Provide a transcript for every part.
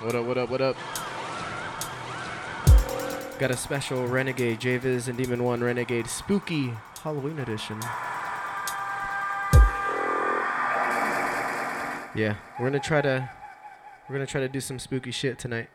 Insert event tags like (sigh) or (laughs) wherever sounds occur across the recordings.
What up, what up, what up? Got a special Renegade JVIZ and DMN1 Renegade Spooky Halloween edition. Yeah, we're gonna try to we're gonna try to do some spooky shit tonight.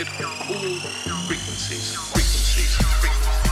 it all frequencies, frequencies, frequencies.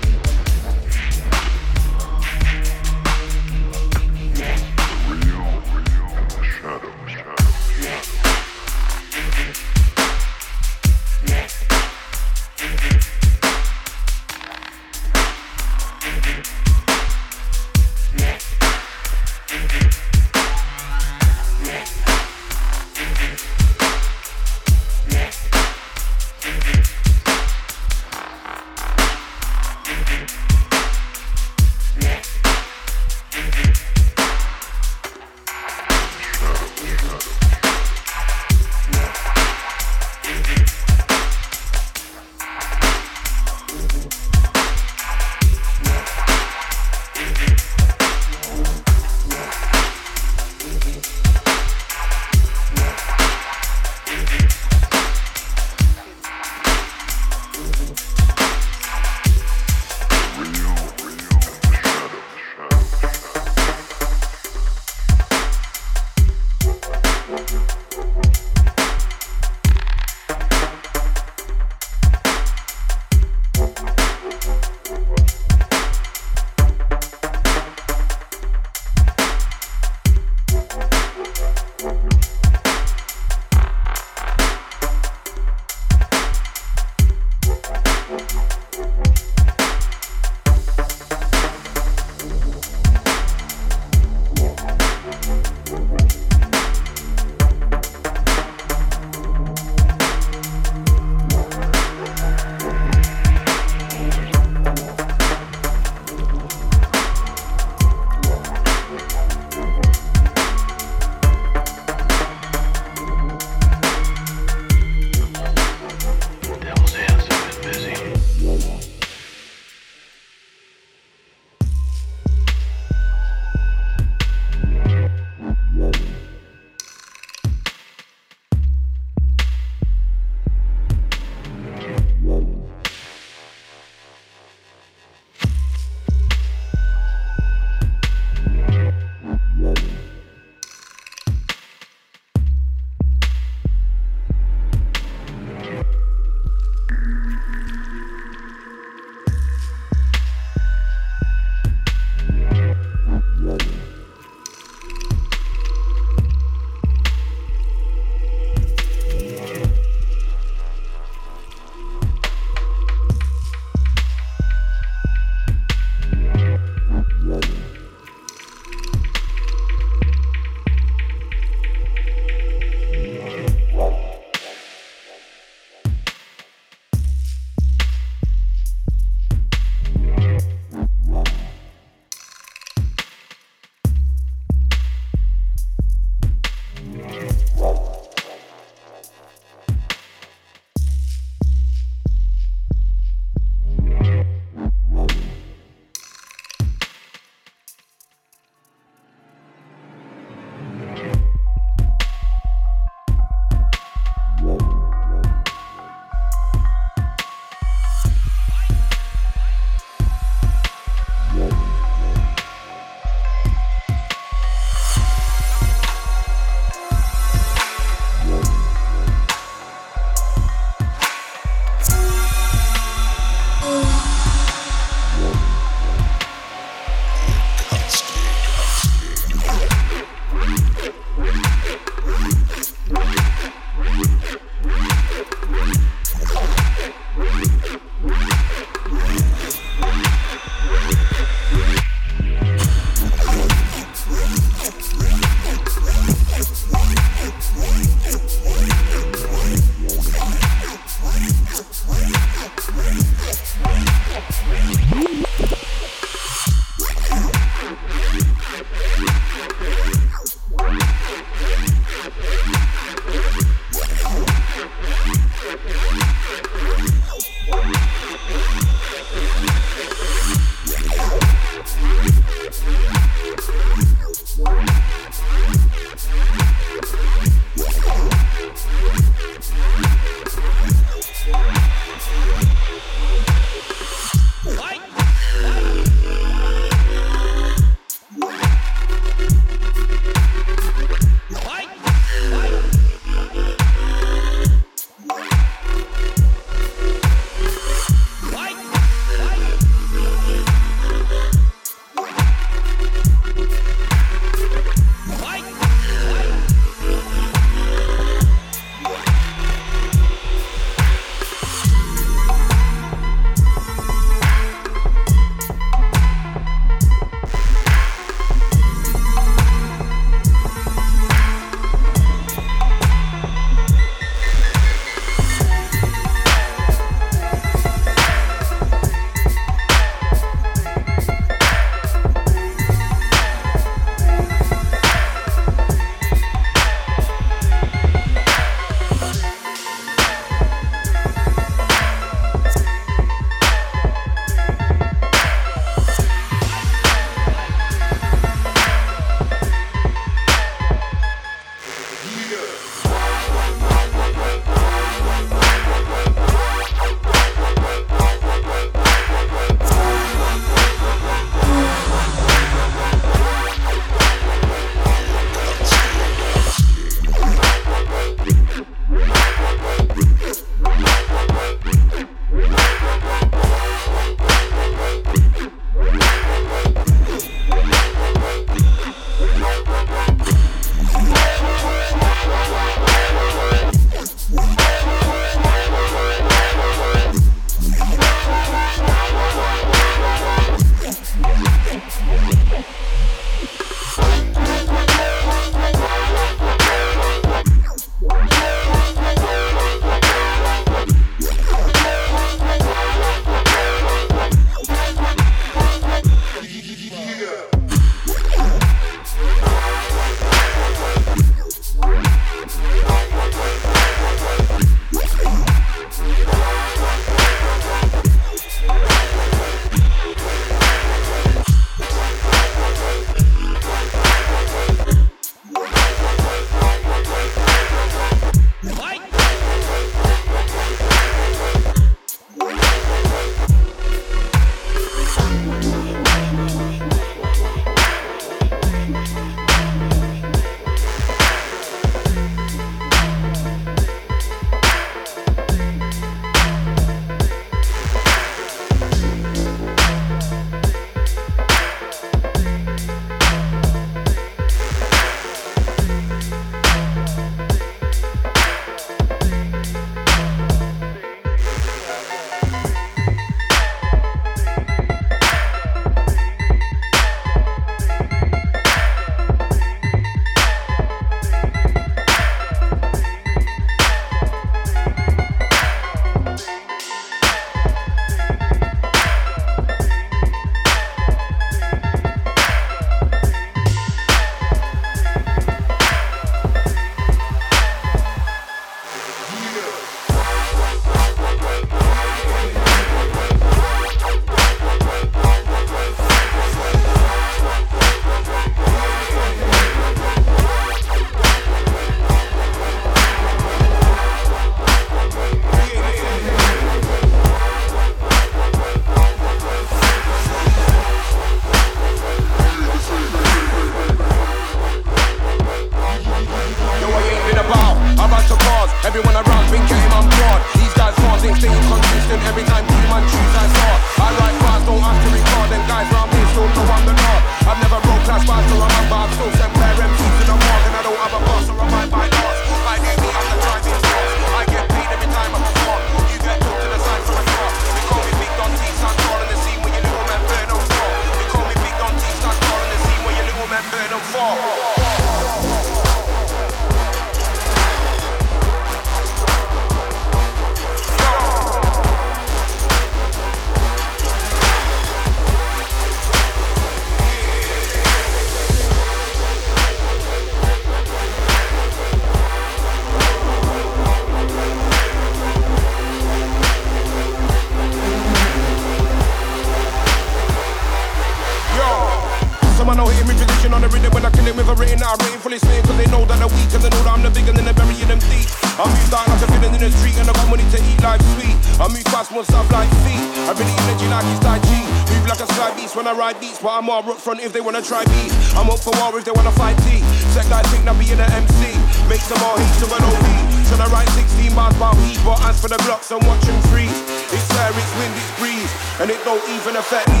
but I'm all up front if they wanna try me. I'm up for war if they wanna fight T. Check guys think now being an MC. Make some more heat to an OV. Till I write 16 miles about heat, but as for the blocks, I'm watching freeze. It's air, it's wind, it's breeze, and it don't even affect me.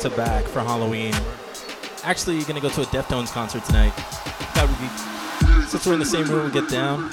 to back for Halloween. Actually, gonna go to a Deftones concert tonight. That would be since we're in the same room, get down.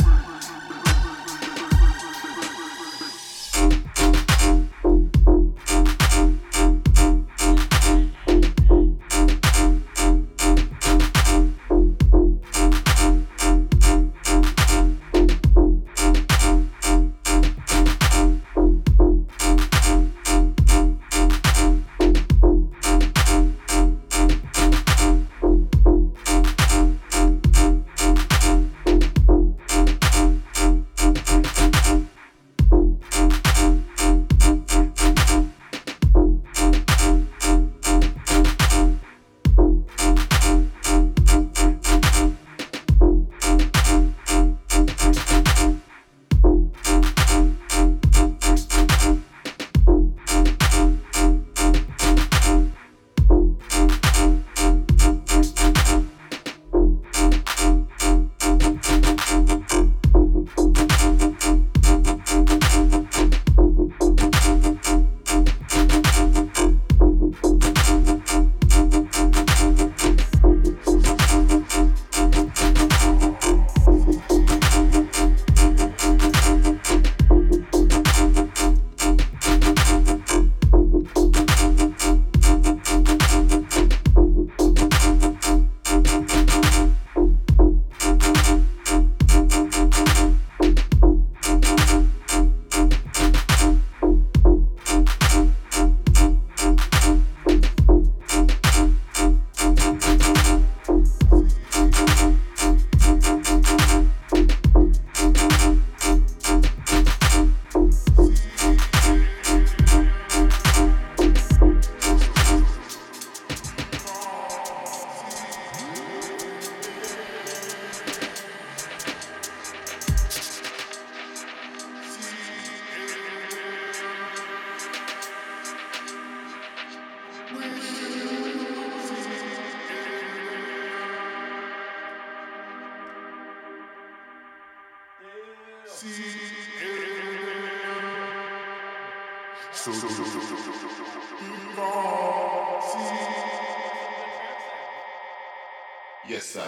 Yes, I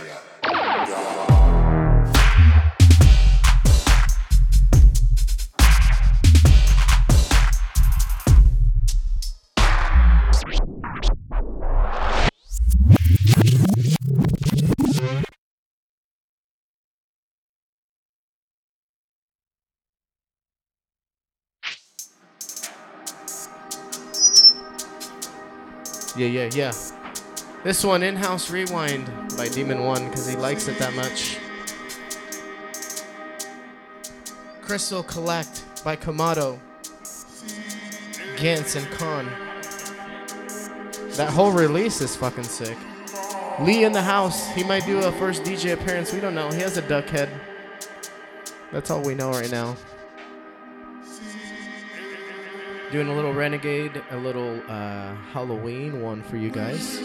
am. Yeah, yeah, yeah. This one, In House Rewind by DMN1, because he likes it that much. Crystal Collect by Kamado. Gantz and Khan. That whole release is fucking sick. Lee in the house. He might do a first DJ appearance. We don't know. He has a duck head. That's all we know right now. Doing a little Renegade, a little uh, Halloween one for you guys.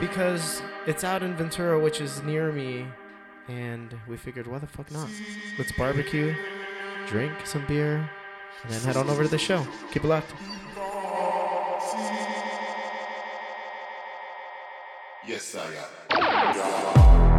Because it's out in Ventura, which is near me, and we figured, why the fuck not? Let's barbecue, drink some beer, and then head on over to the show. Keep it locked. Yes, I am.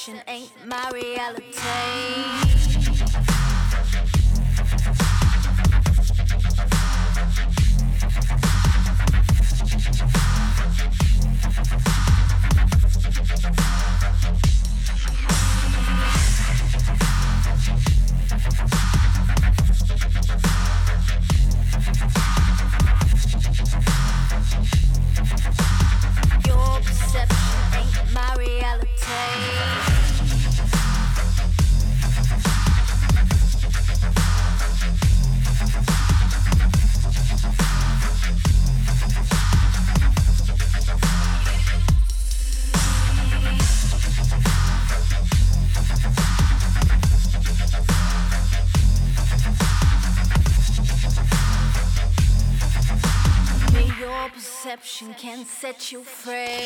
perception ain't my reality. Can set you free.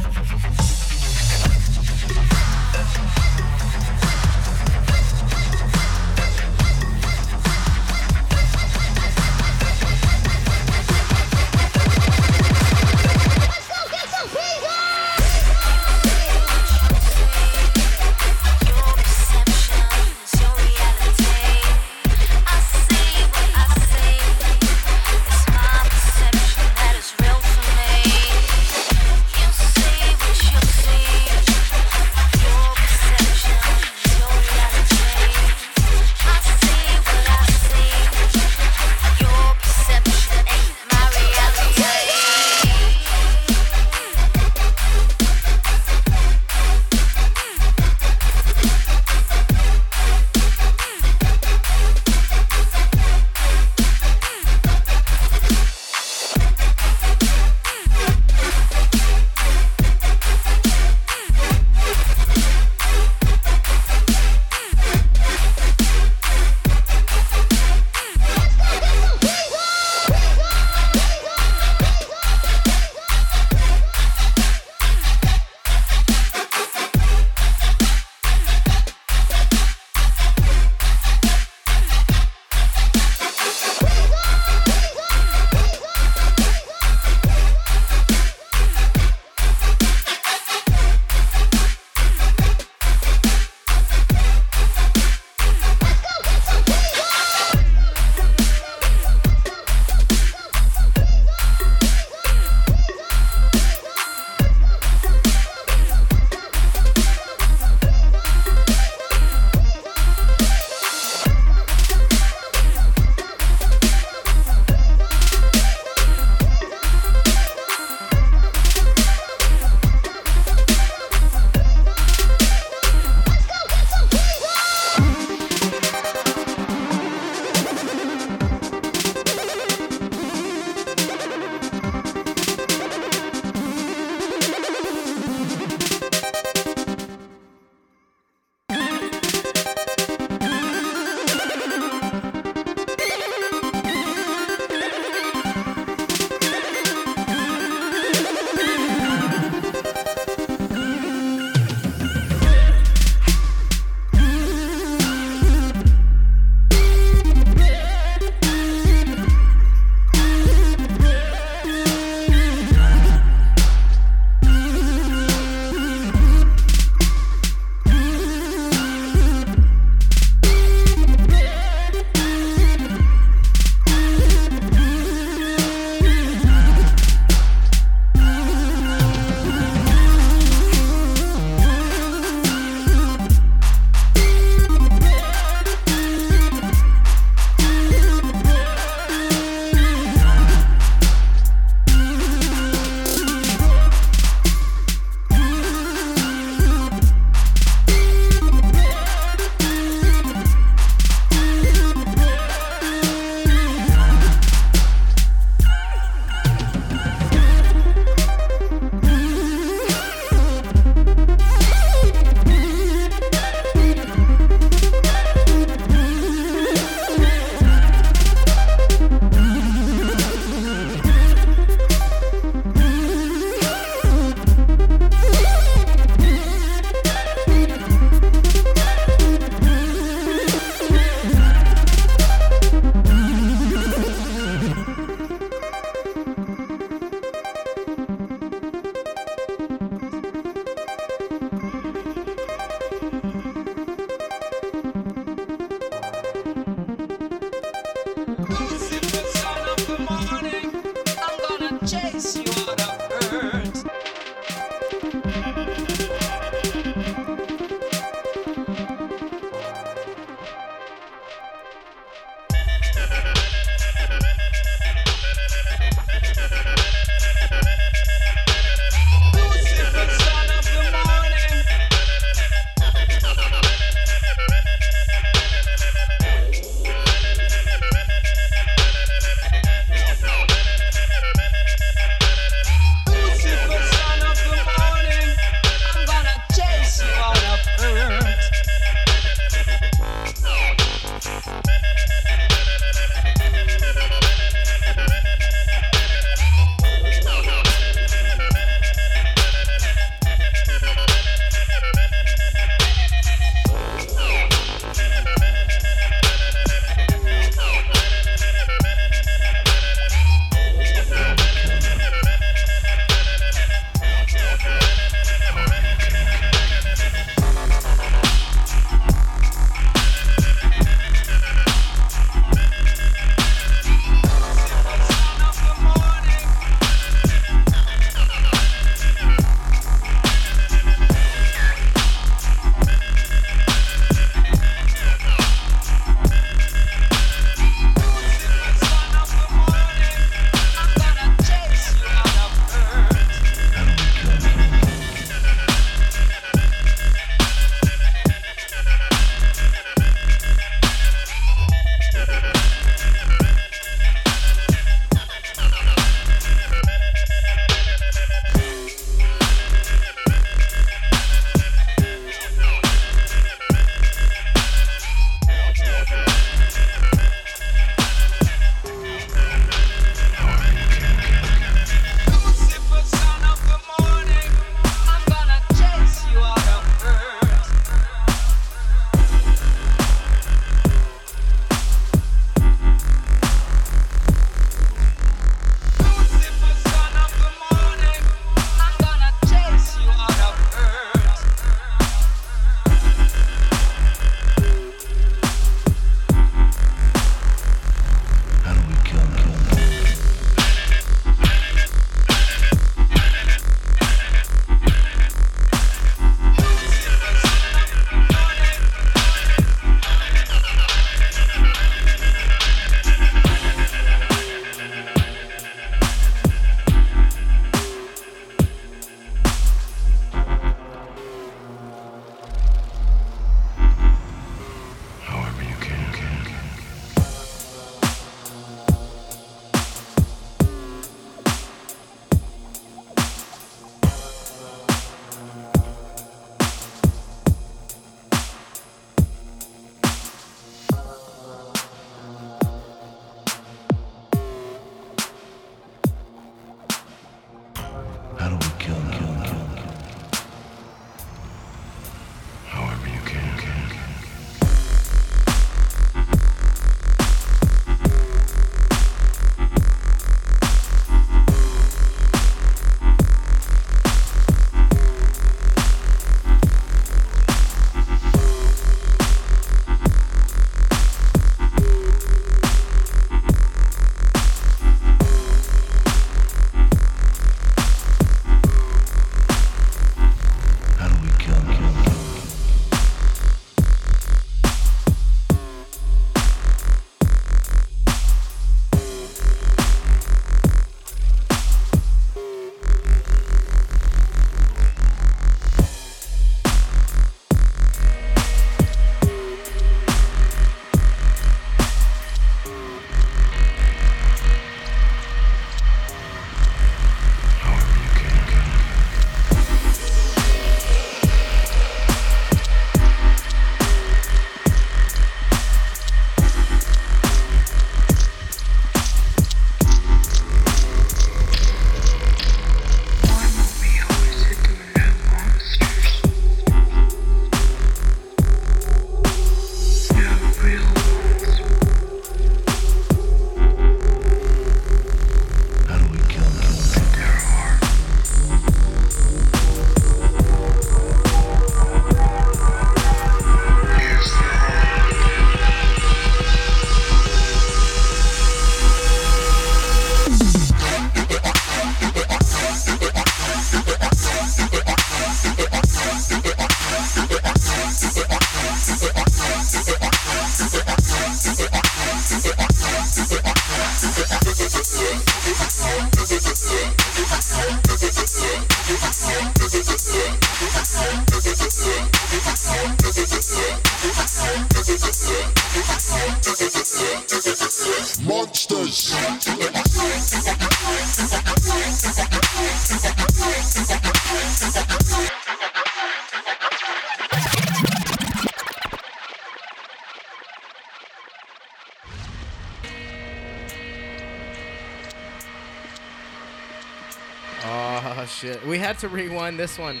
One.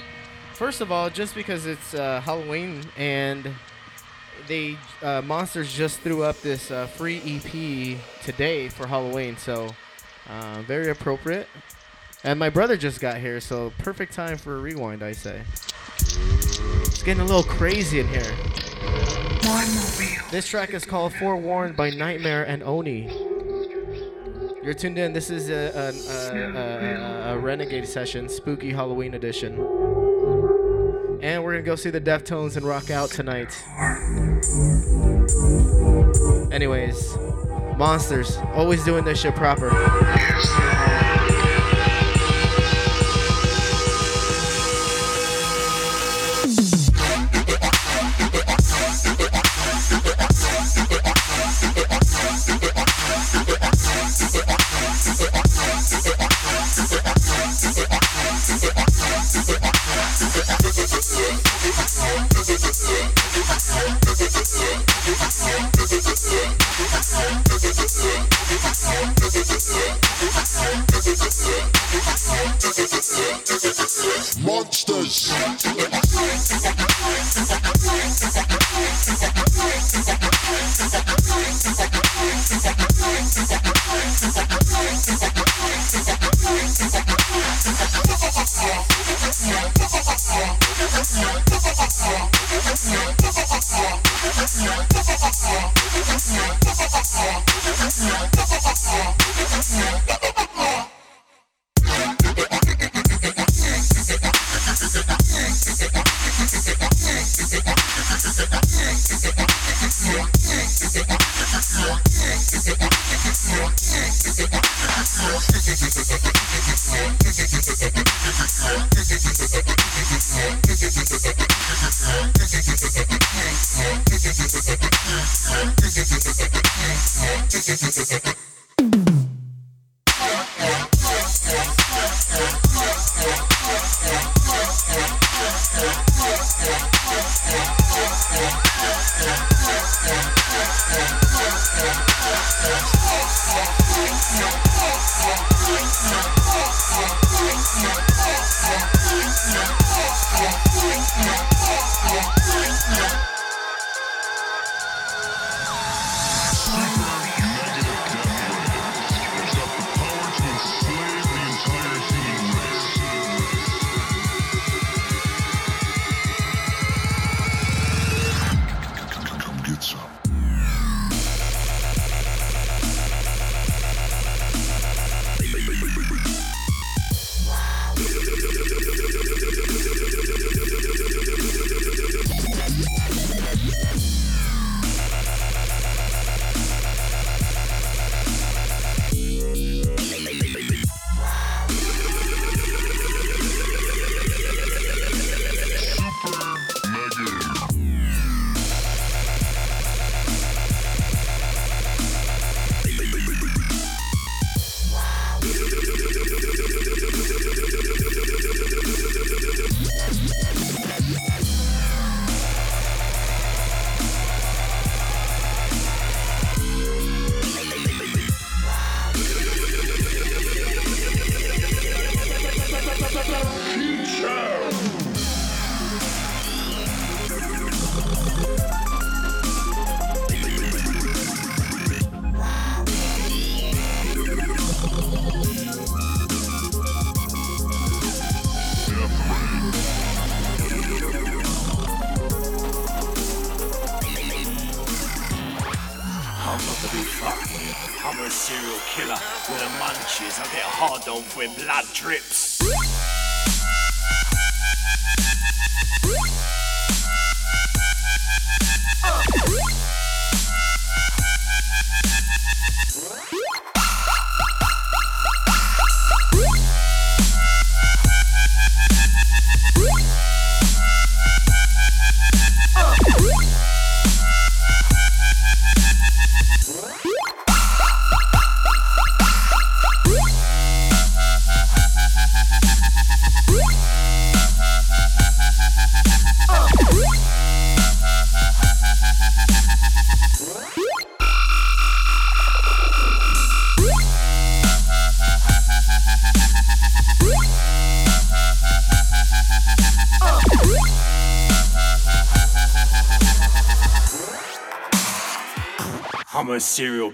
First of all, just because it's uh, Halloween and they uh, Monsters just threw up this uh, free EP today for Halloween, so uh, very appropriate. And my brother just got here, so perfect time for a rewind, I say. It's getting a little crazy in here. This track is called "Forewarned" by Nightmare and Oni. You're tuned in. This is a, a, a, a, Renegade session, spooky Halloween edition. And we're gonna go see the Deftones and rock out tonight. Anyways, monsters, always doing this shit proper. Monsters.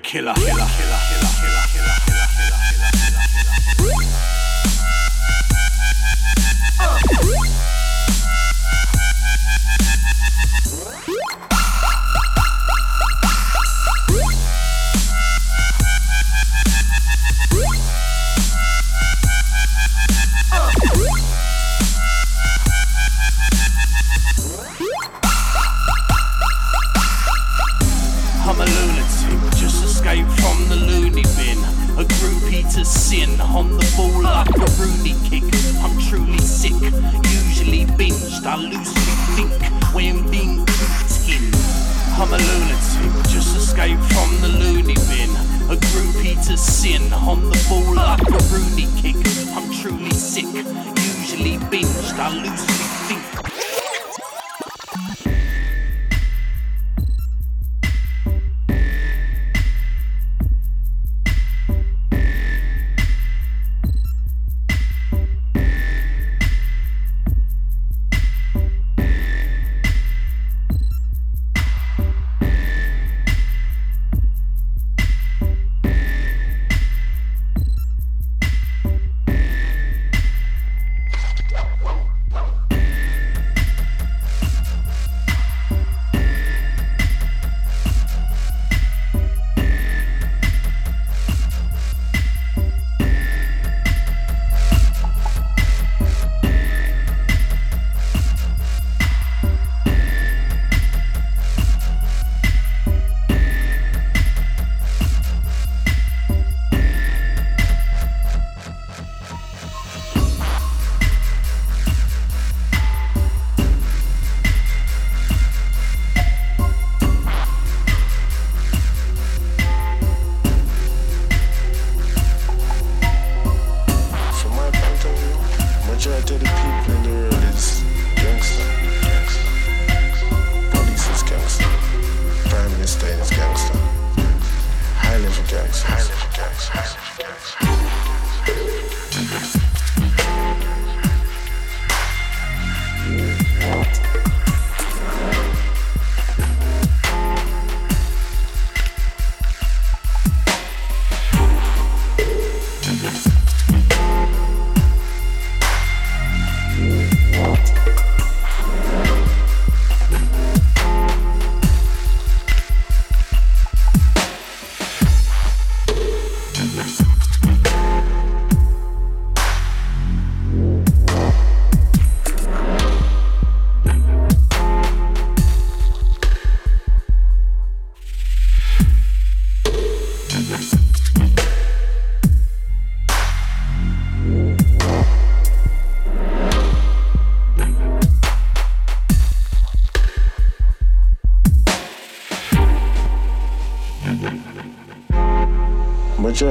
killer. killer.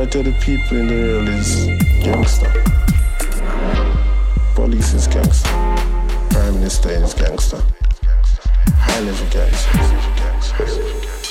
majority of the people in the world is gangster. Police is gangster. Prime Minister is gangster. High level gangster.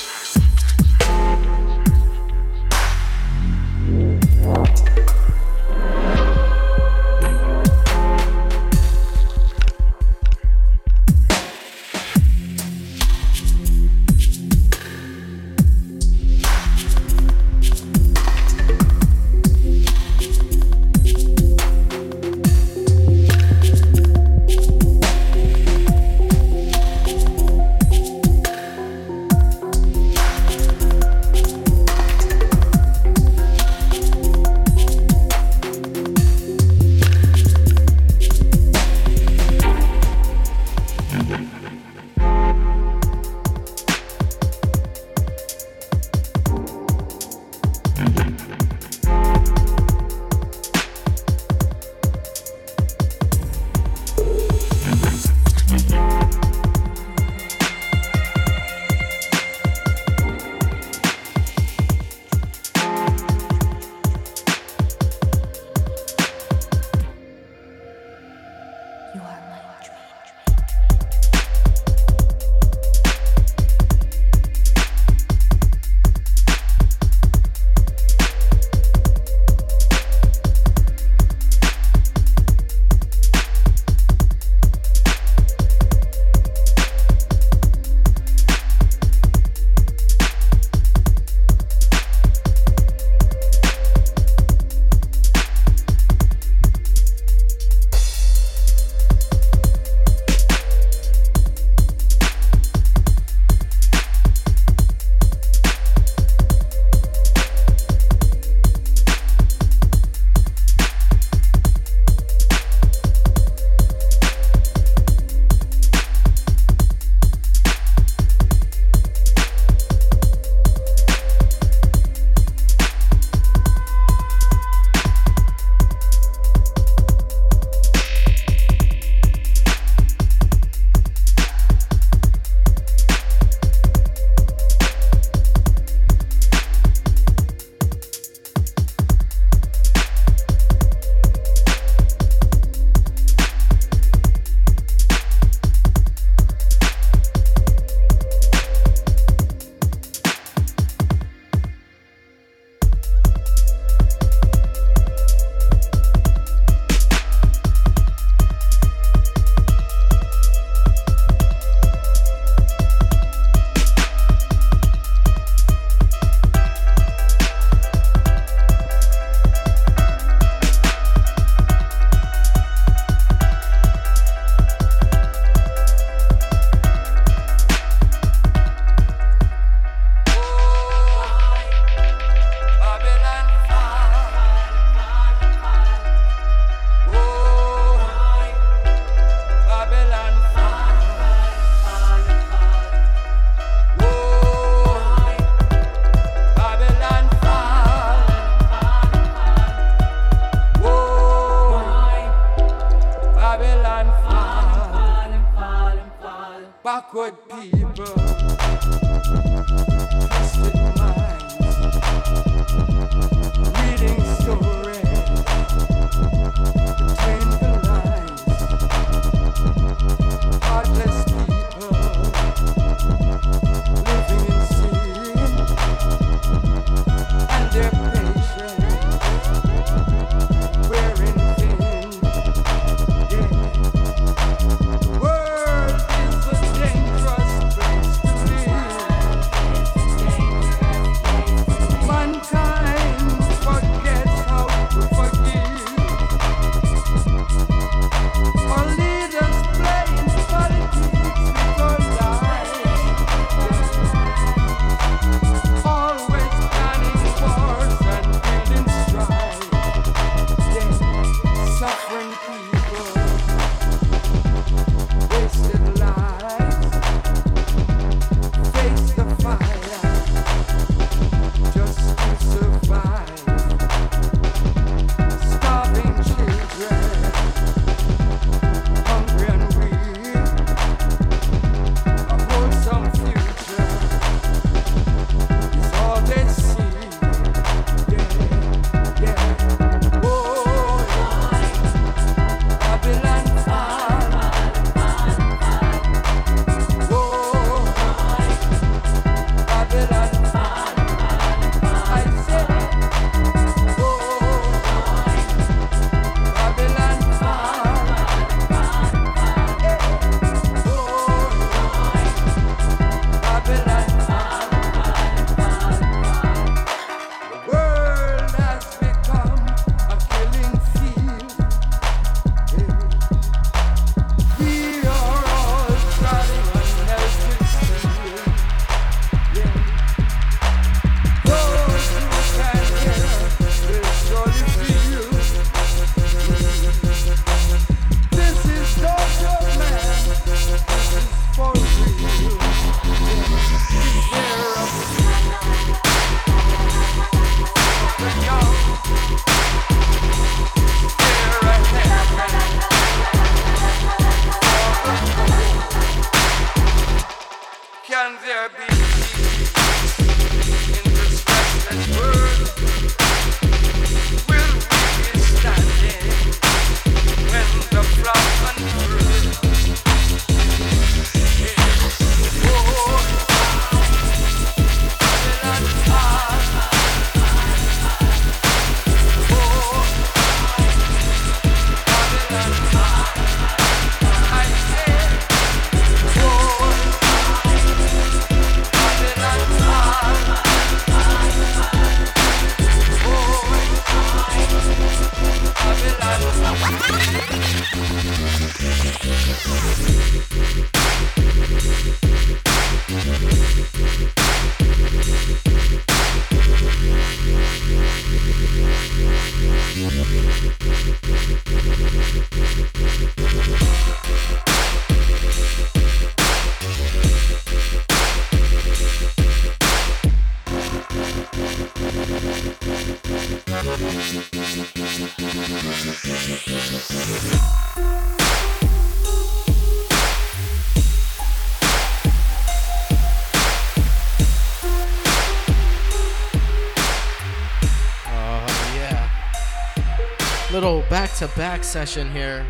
to back session here.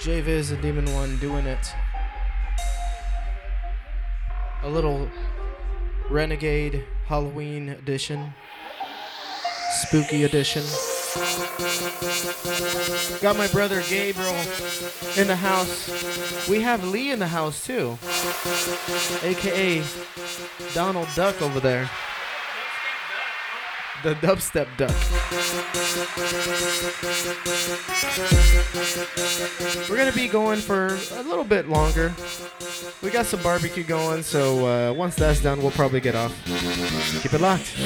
JViz and Demon One doing it. A little Renegade Halloween edition, spooky edition. Got my brother Gabriel in the house. We have Lee in the house too, aka Donald Duck over there the dubstep duck. We're gonna be going for a little bit longer. We got some barbecue going, so uh, once that's done, we'll probably get off. Keep it locked.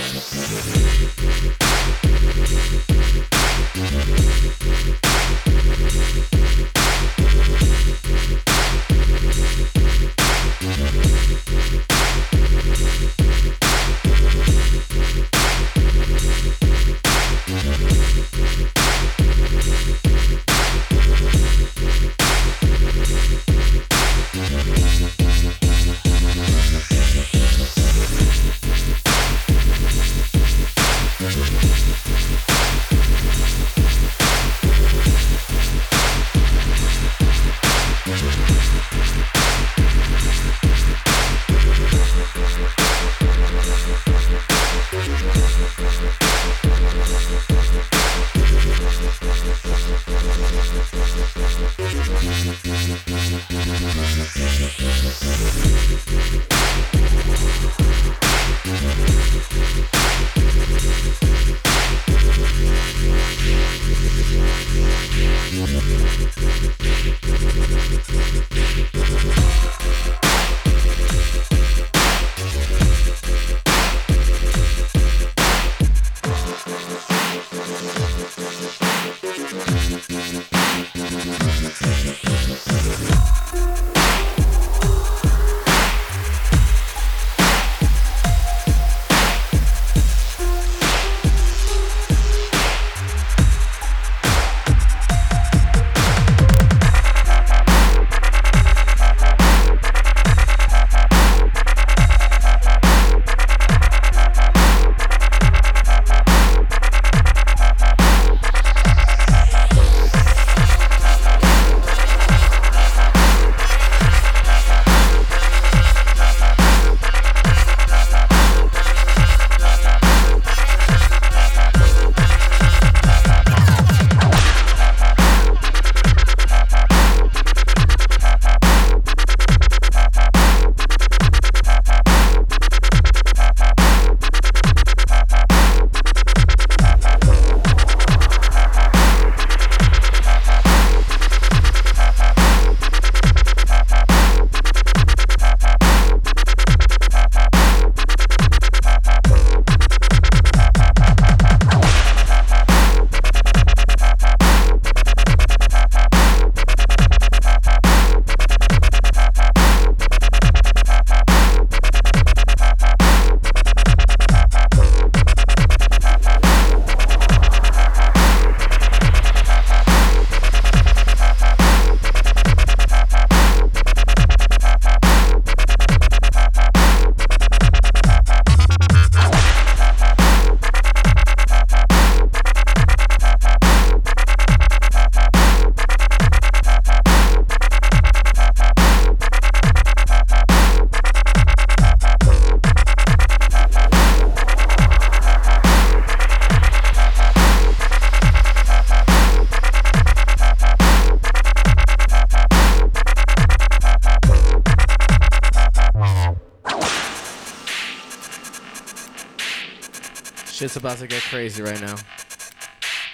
About to get crazy right now.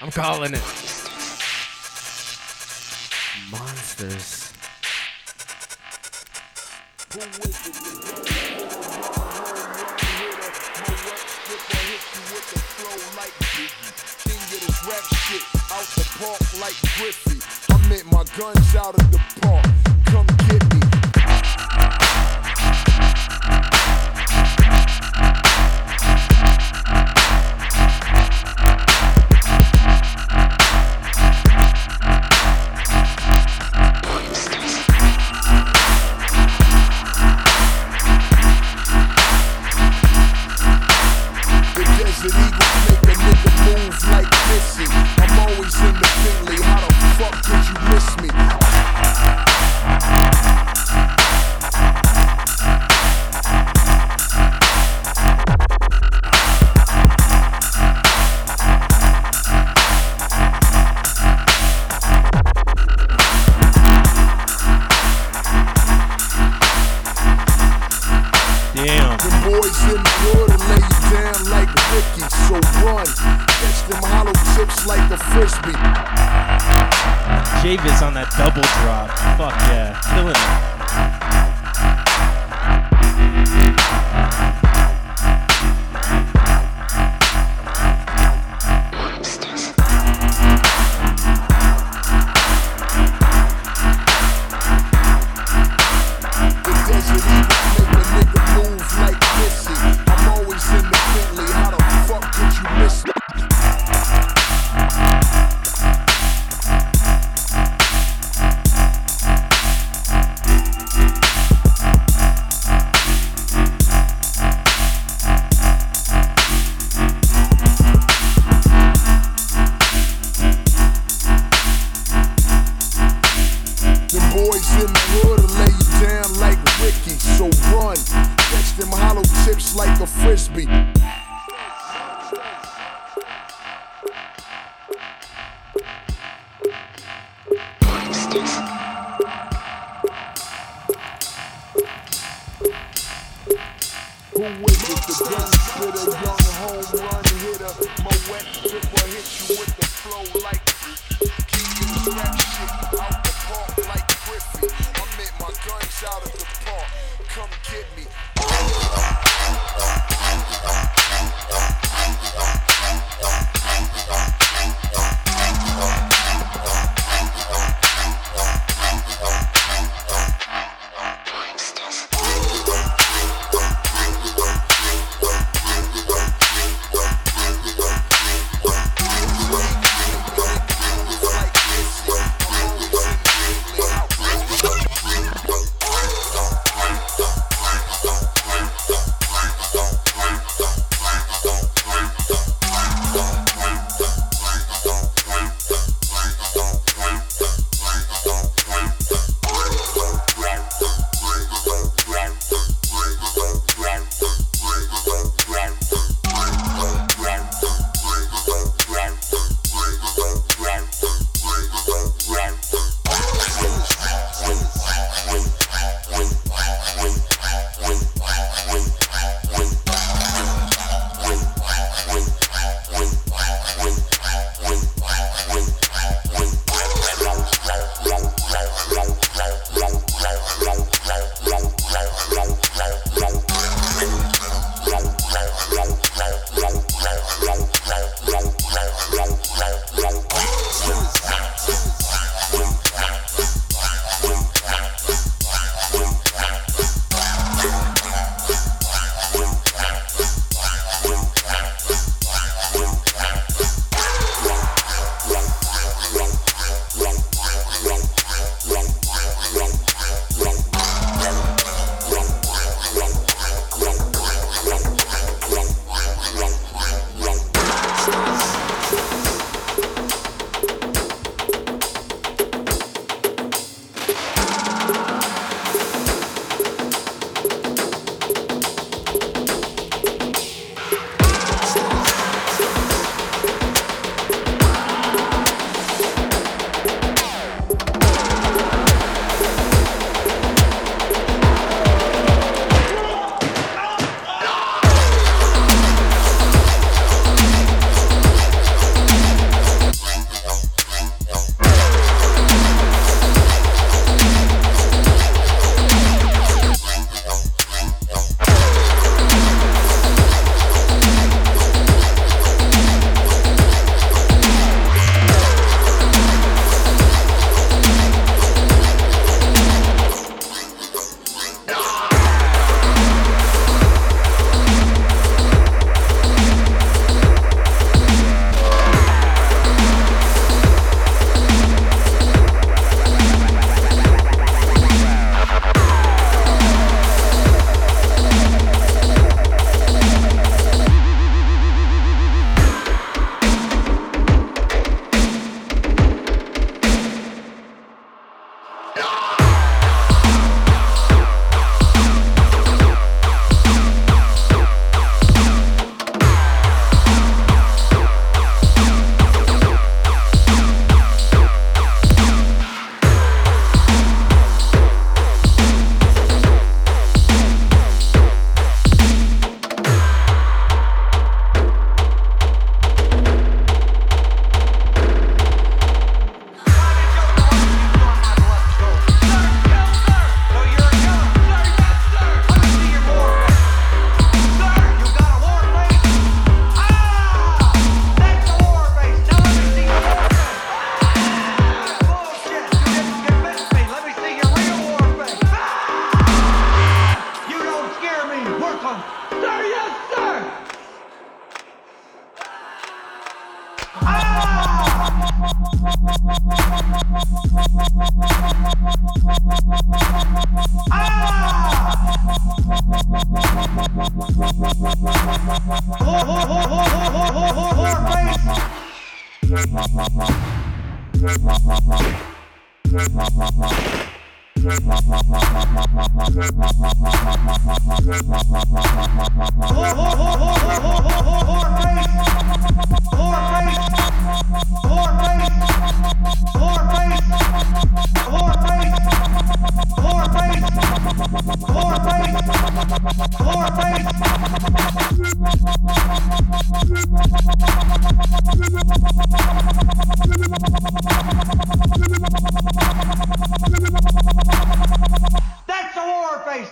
I'm calling it.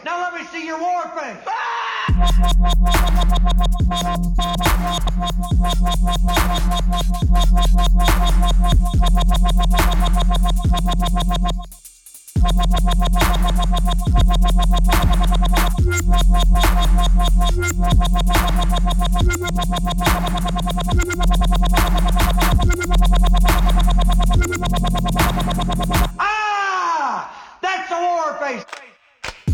Now let me see your war face. Ah! That's a war face.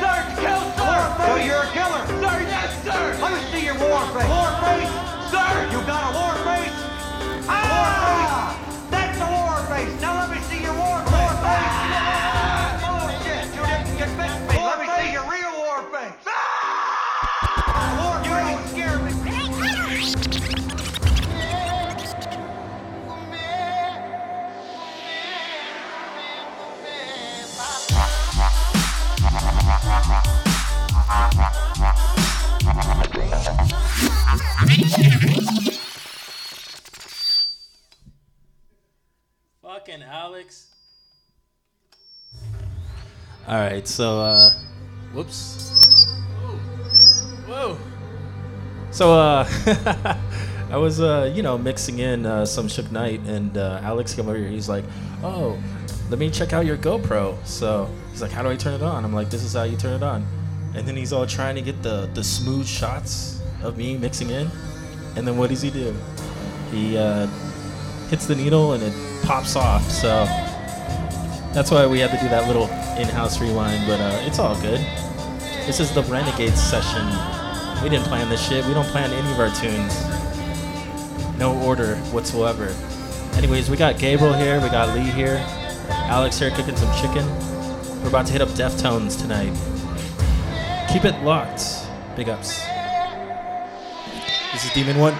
Sir, kill, sir! So you're a killer? Sir, yes, sir! Let me see your war face. War face? Sir! You got a war face? Ah! War face! Fucking Alex. All right, so uh, whoops. Whoa. So uh, (laughs) I was uh, you know, mixing in uh, some Shook Knight, and uh, Alex came over here. He's like, "Oh, let me check out your GoPro." So he's like, "How do I turn it on?" I'm like, "This is how you turn it on." And then he's all trying to get the the smooth shots of me mixing in, and then what does he do? He uh, hits the needle and it pops off. So that's why we had to do that little in-house rewind. But uh, it's all good. This is the Renegade session. We didn't plan this shit. We don't plan any of our tunes. No order whatsoever. Anyways, we got Gabriel here. We got Lee here. Alex here cooking some chicken. We're about to hit up Deftones tonight. Keep it locked. Big ups. This is Demon One.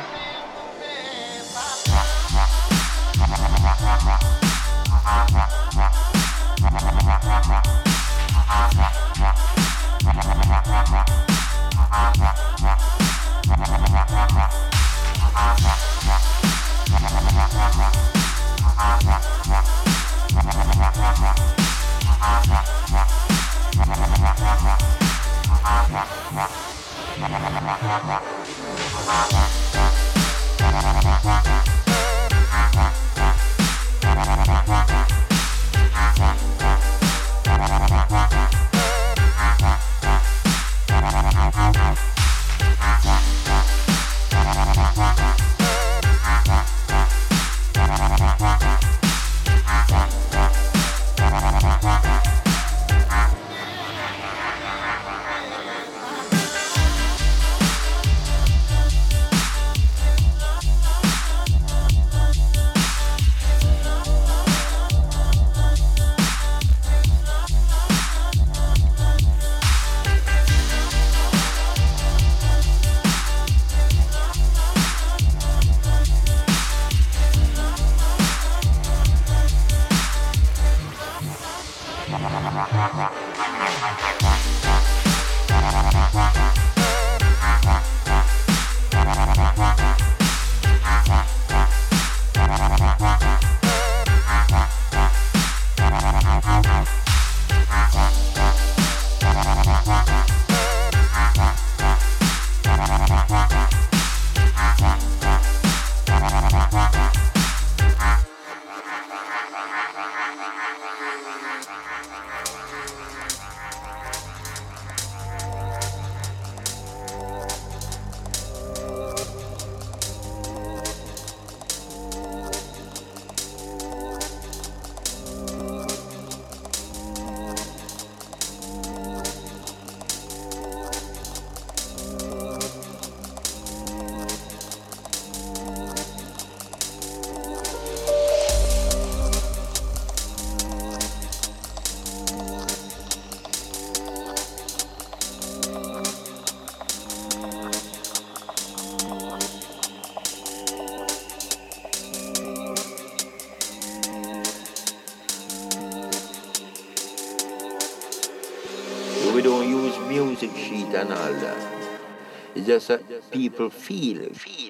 That people feel. Feel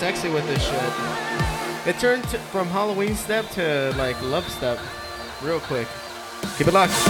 sexy with this shit. It turned from Halloween step to like love step, real quick. Keep it locked.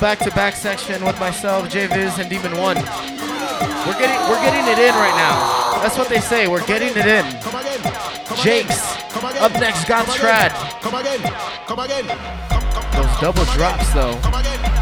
Back-to-back section with myself, JVIZ, and DMN1. We're getting we're getting it in right now. That's what they say. We're getting it in. Jakes. Up next, got Trad. Come again, come again. Those double drops though.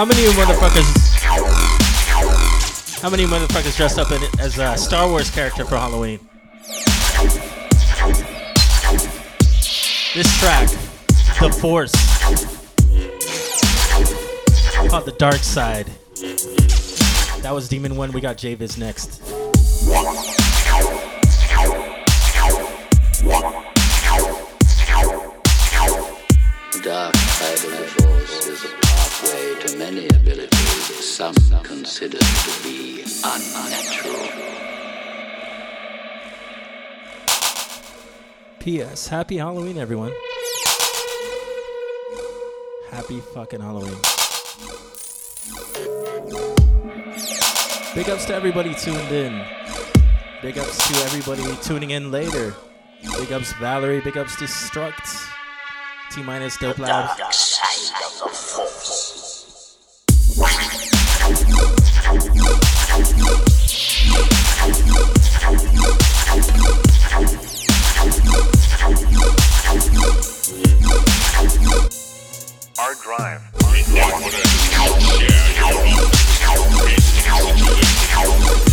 How many motherfuckers? How many motherfuckers dressed up in, as a Star Wars character for Halloween? This track, The Force, called The Dark Side. That was DMN1. We got JVIZ next. P.S. Happy Halloween, everyone. Happy fucking Halloween. Big ups to everybody tuned in. Big ups to everybody tuning in later. Big ups Valerie. Big ups Destruct. T minus Dope side Hard drive. Yeah,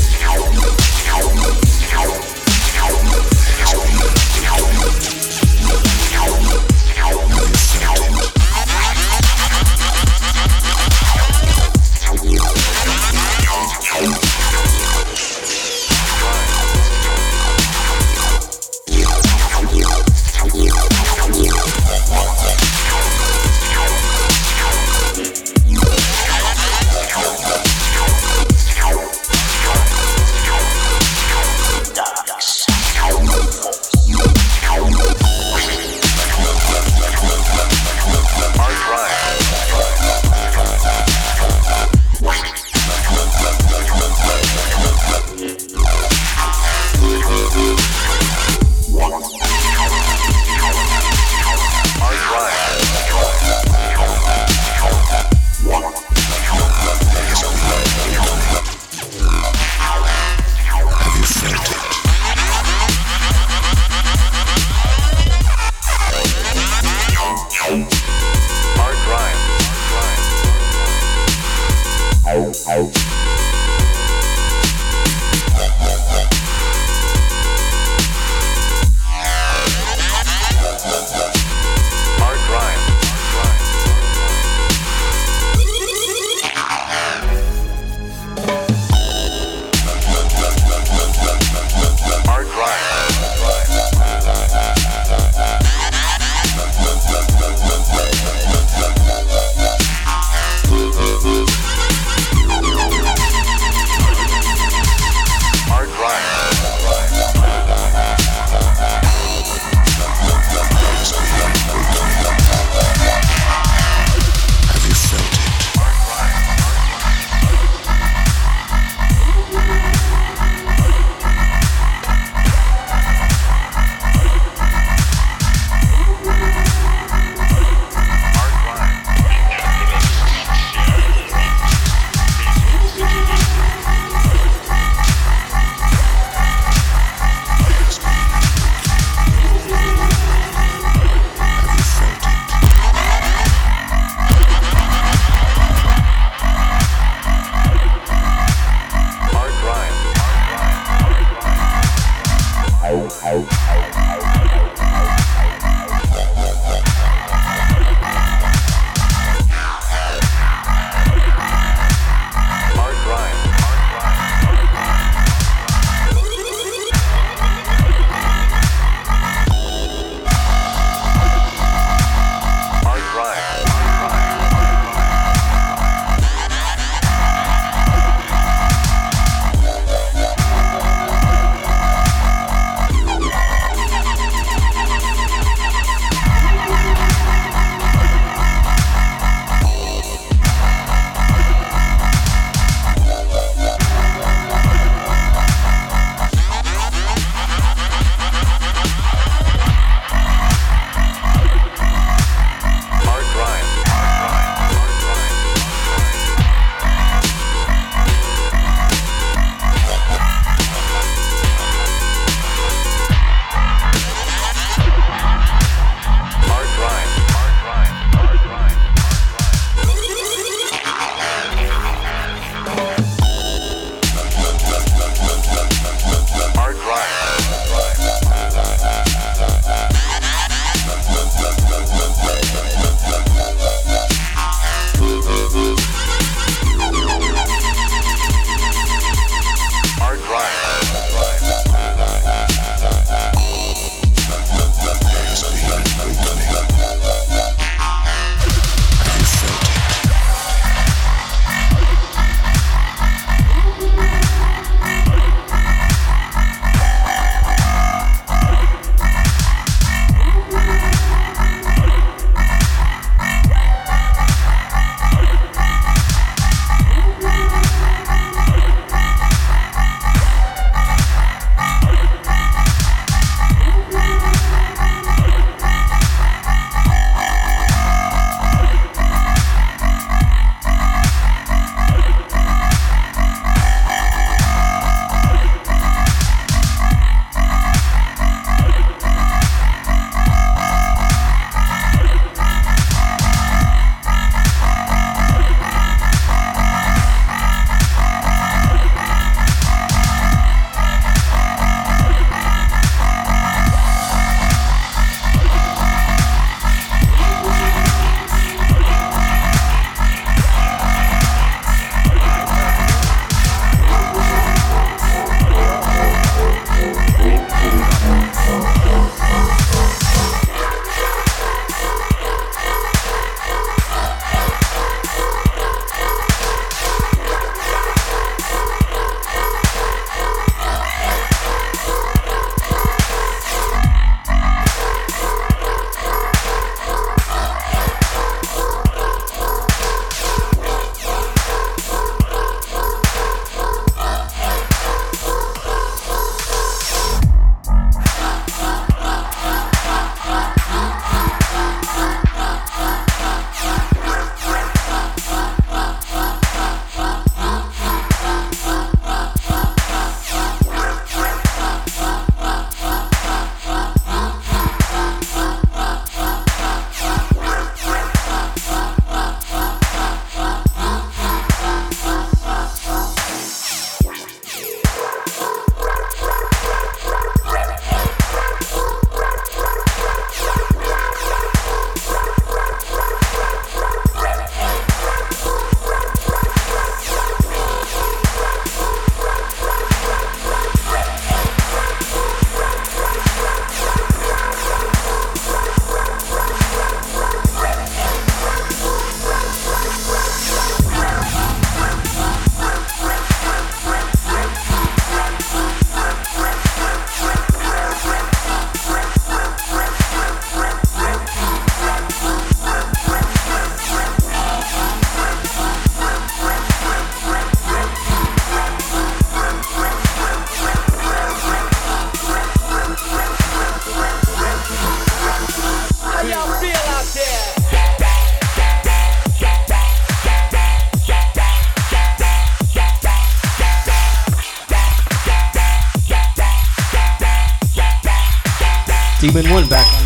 DMN1 back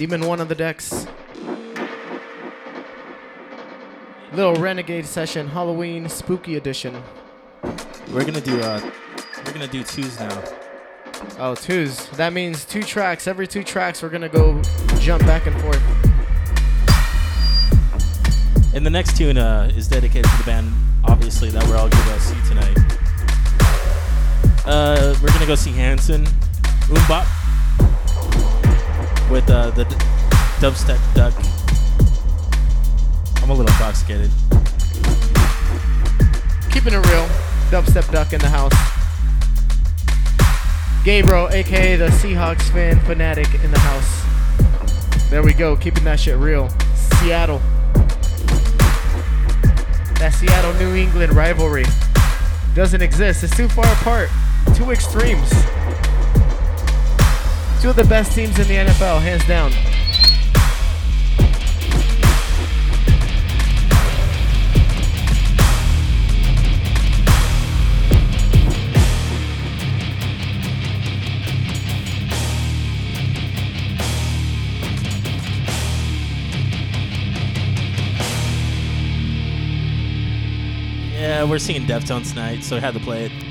DMN1 on the decks. Little Renegade session, Halloween spooky edition. We're gonna do uh, we're gonna do twos now. Oh, twos. That means two tracks. Every two tracks, we're gonna go jump back and forth. And the next tune uh, is dedicated to the band, obviously, that we're all gonna go see tonight. Uh, we're gonna go see Hanson, MMMBop, with uh, the d- Dubstep Duck. I'm a little intoxicated. Keeping it real. Dubstep Duck in the house. Gabriel, aka the Seahawks fan fanatic, in the house. There we go, keeping that shit real. Seattle. That Seattle New England rivalry doesn't exist. It's too far apart. Two extremes. Two of the best teams in the NFL, hands down. Yeah, we're seeing Deftones tonight, so I had to play it.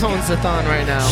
Deftones-a-thon right now.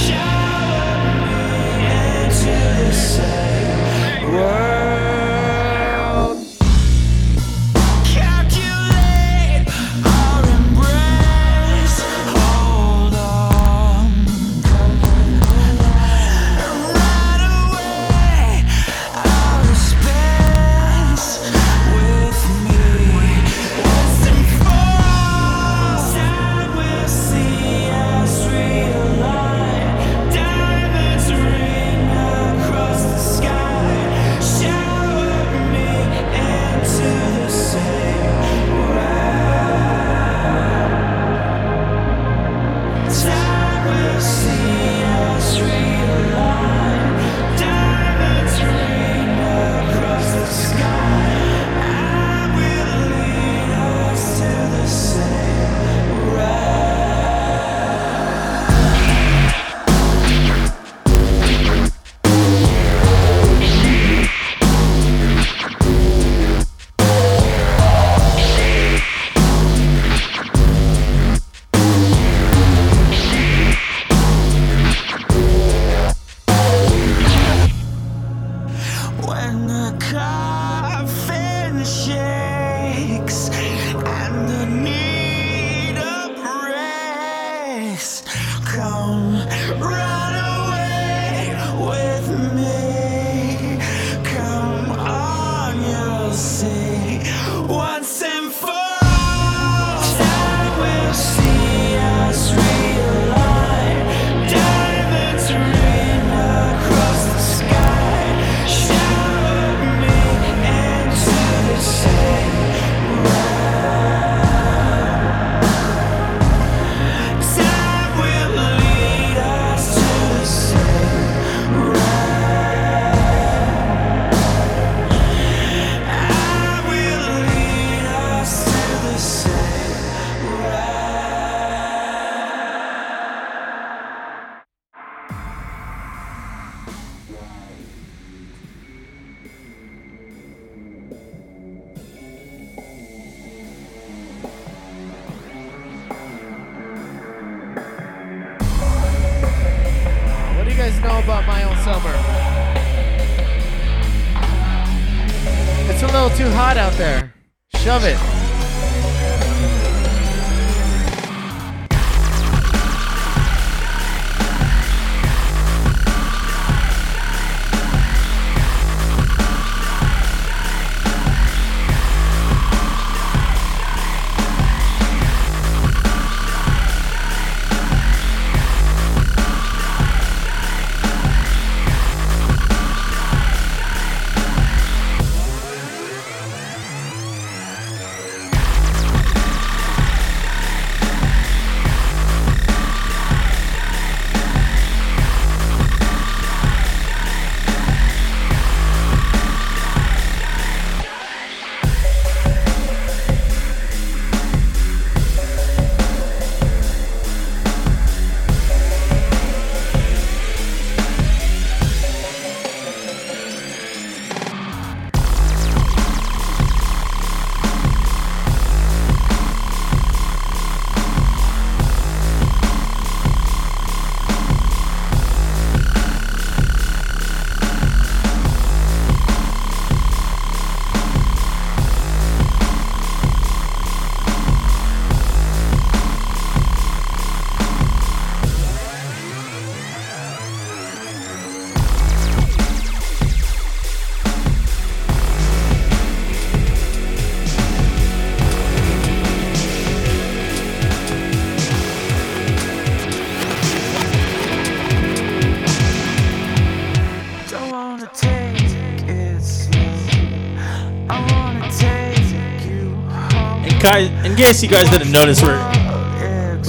guess you guys didn't notice we're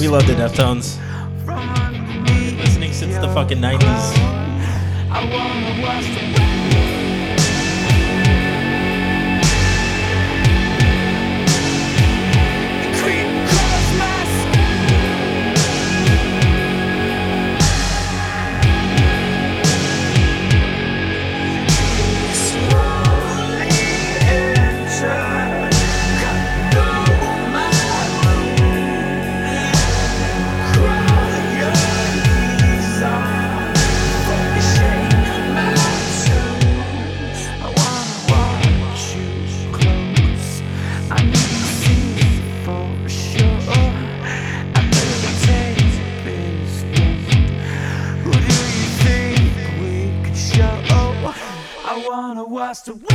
we love the Deftones. Been listening since the fucking nineties. us to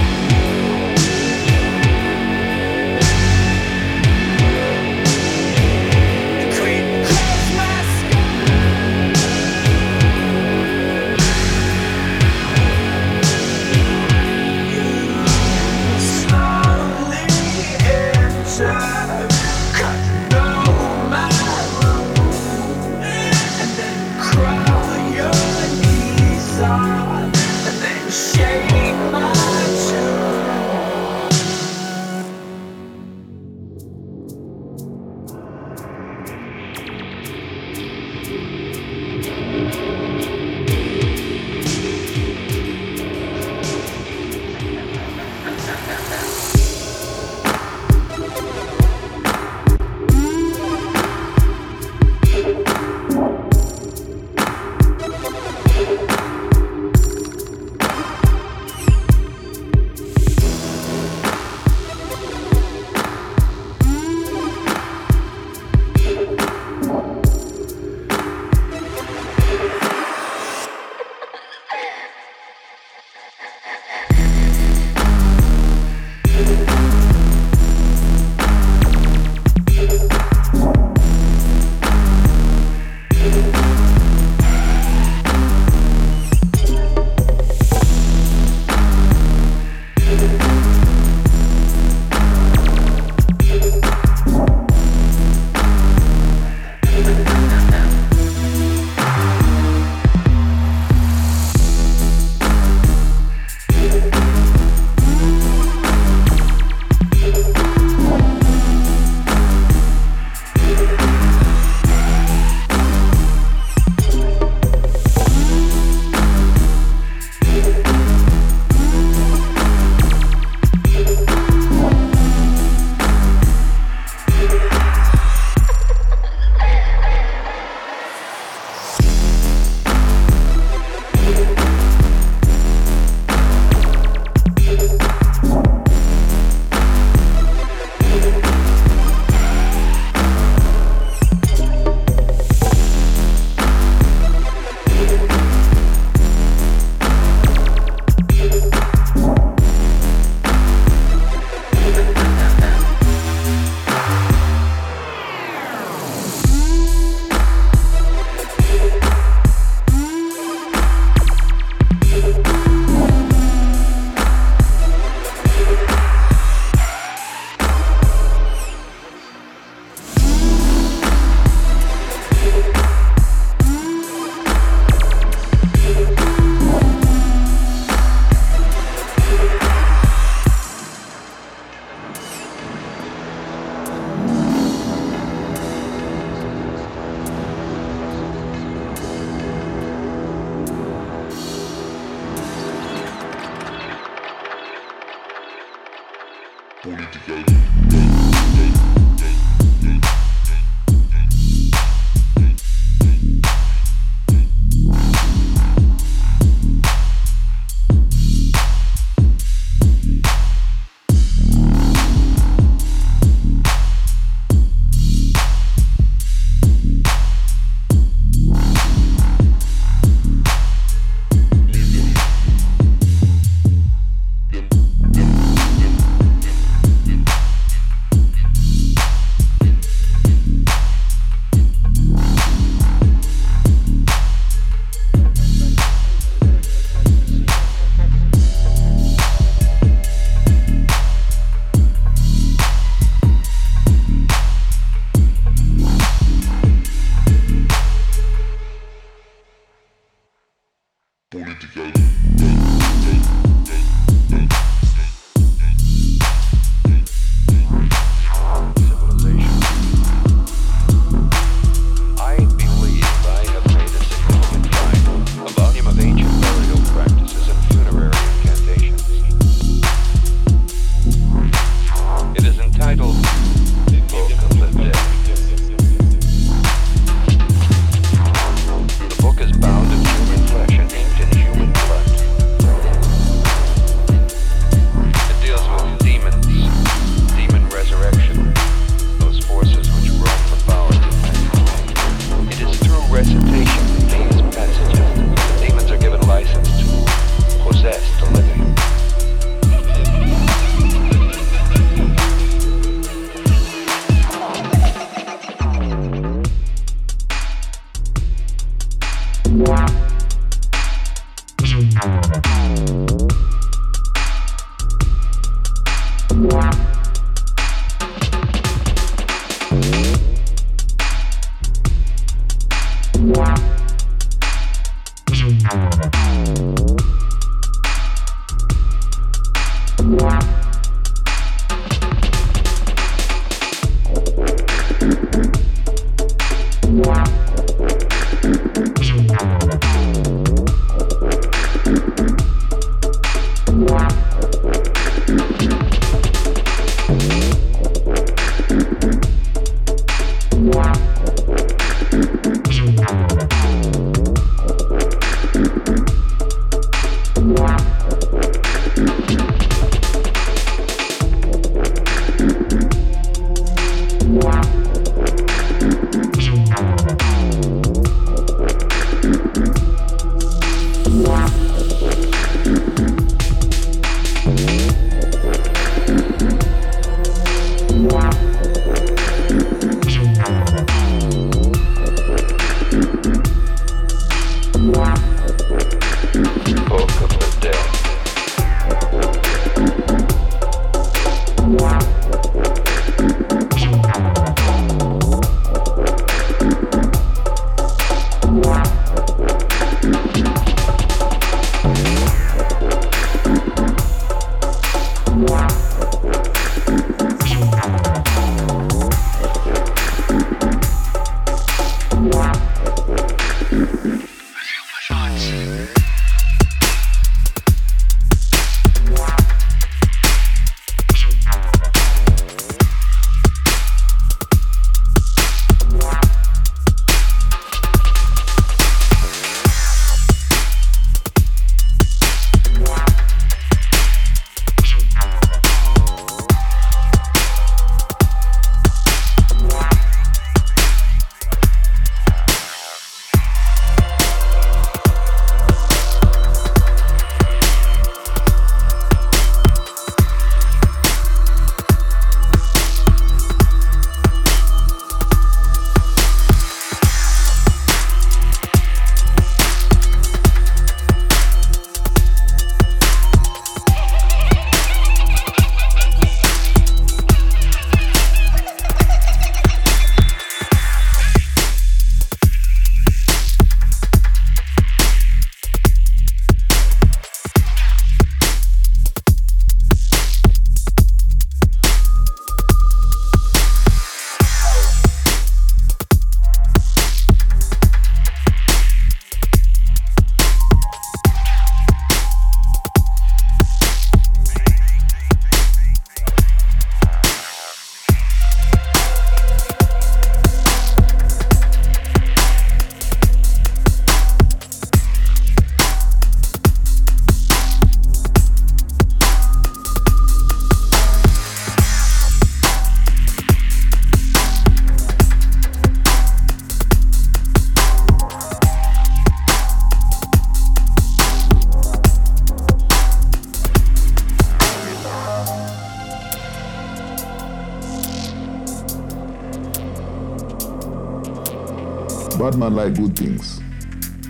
man like good things.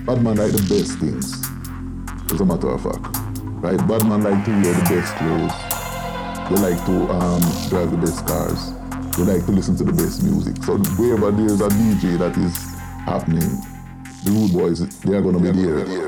Bad man like the best things. As a matter of fact. Right? Bad man like to wear the best clothes. They like to um, drive the best cars. They like to listen to the best music. So wherever there's a DJ that is happening, the rude boys, they are gonna be there.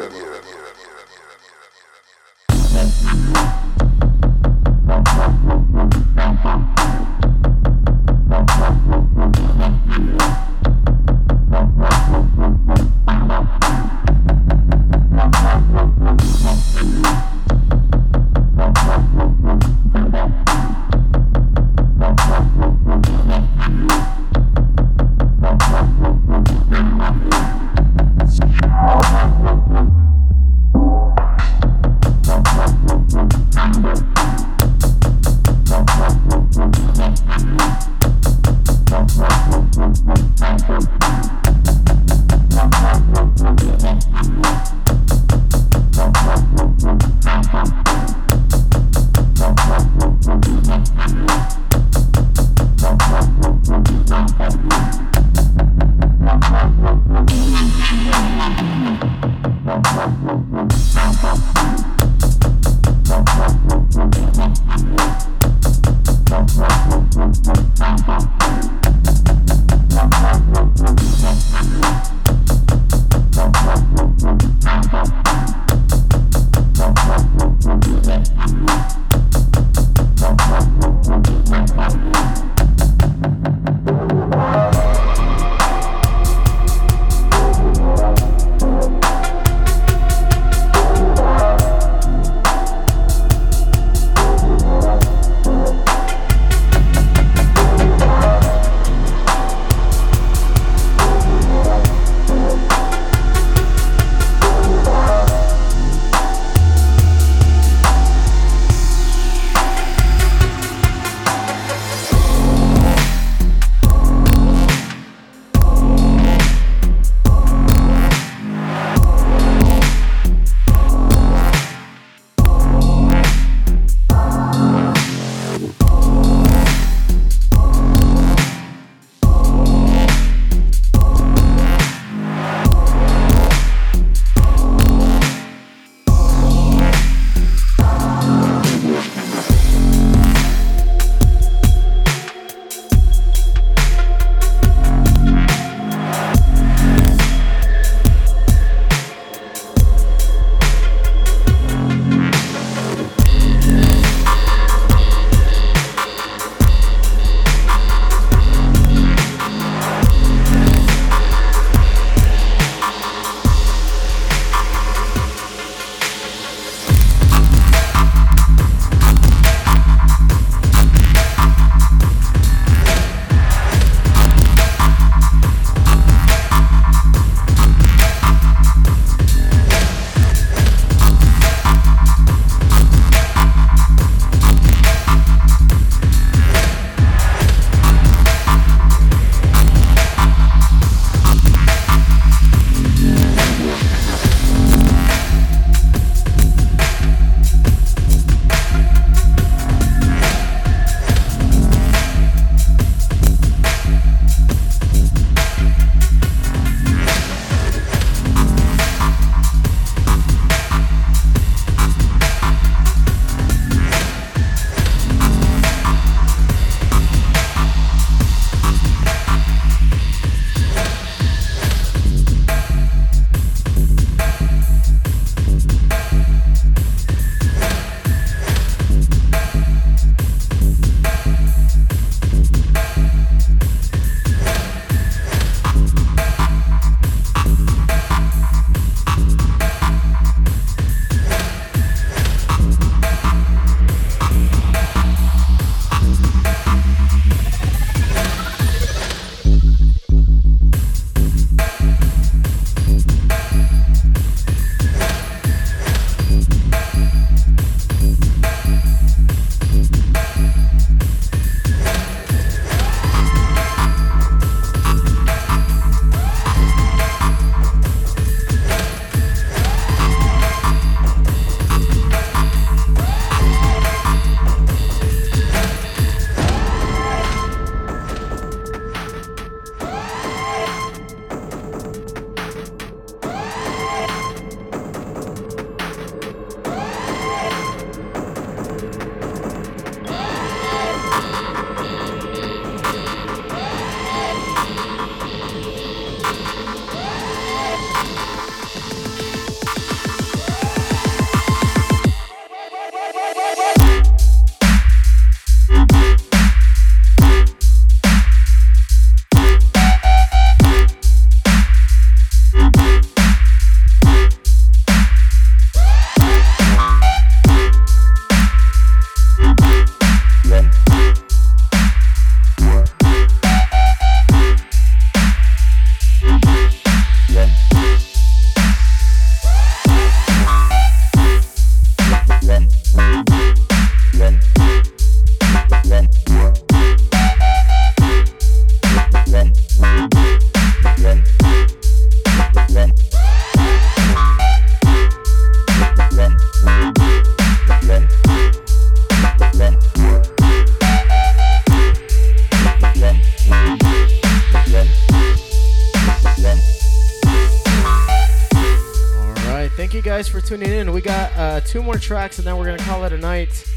Tracks and then we're gonna call it a night.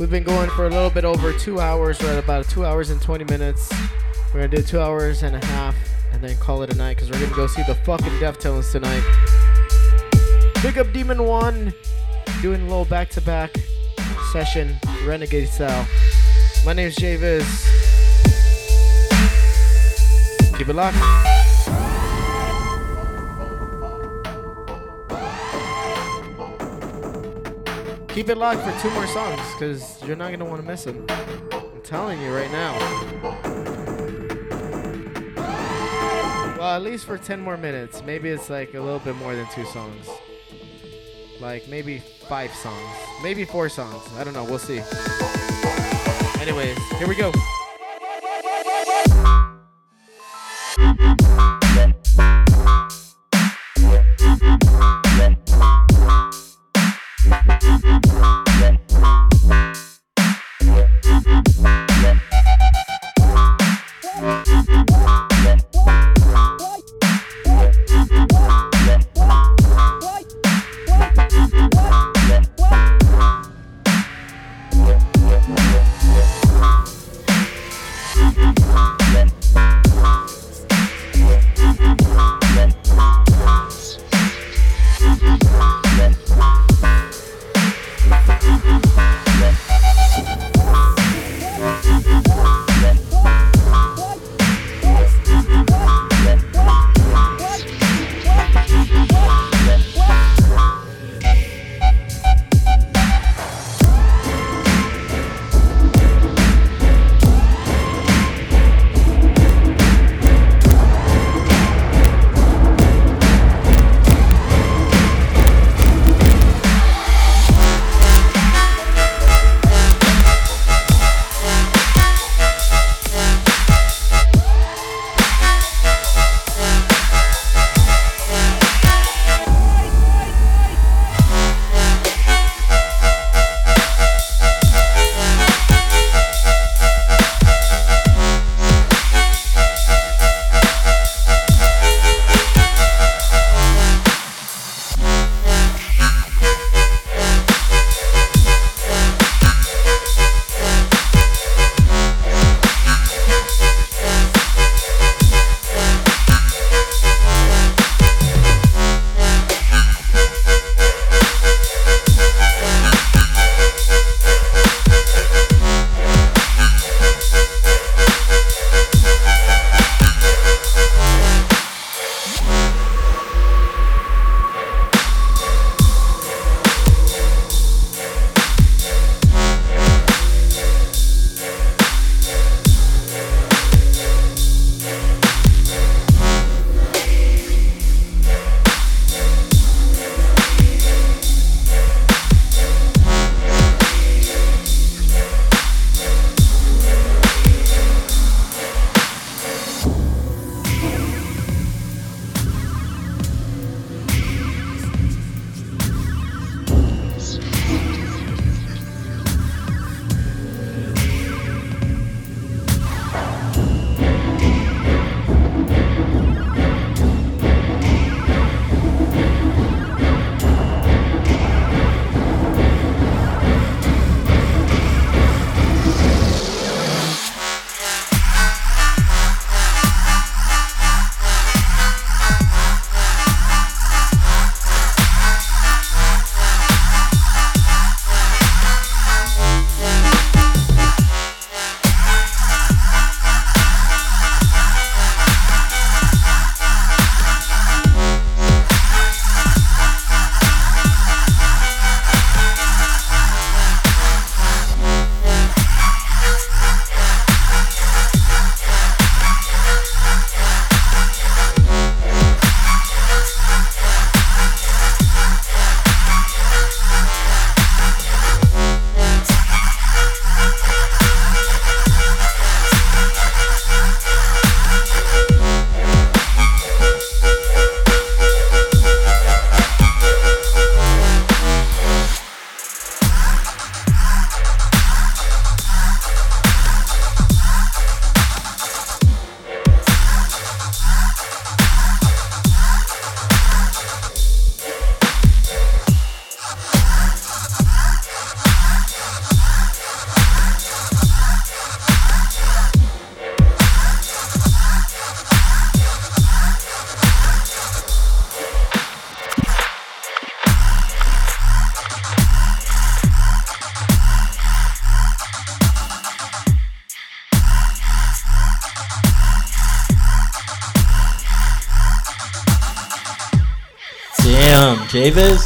We've been going for a little bit over two hours. We're about two hours and 20 minutes. We're gonna do two hours and a half and then call it a night because we're gonna go see the fucking Deftones tonight. Big up DMN1, doing a little back-to-back session, Renegade style. My name's JVIZ. Keep it locked. Keep it locked for two more songs, because you're not gonna want to miss them. I'm telling you right now. Well, at least for 10 more minutes. Maybe it's like a little bit more than two songs. Like maybe five songs. Maybe four songs. I don't know. We'll see. Anyways, here we go. Damn,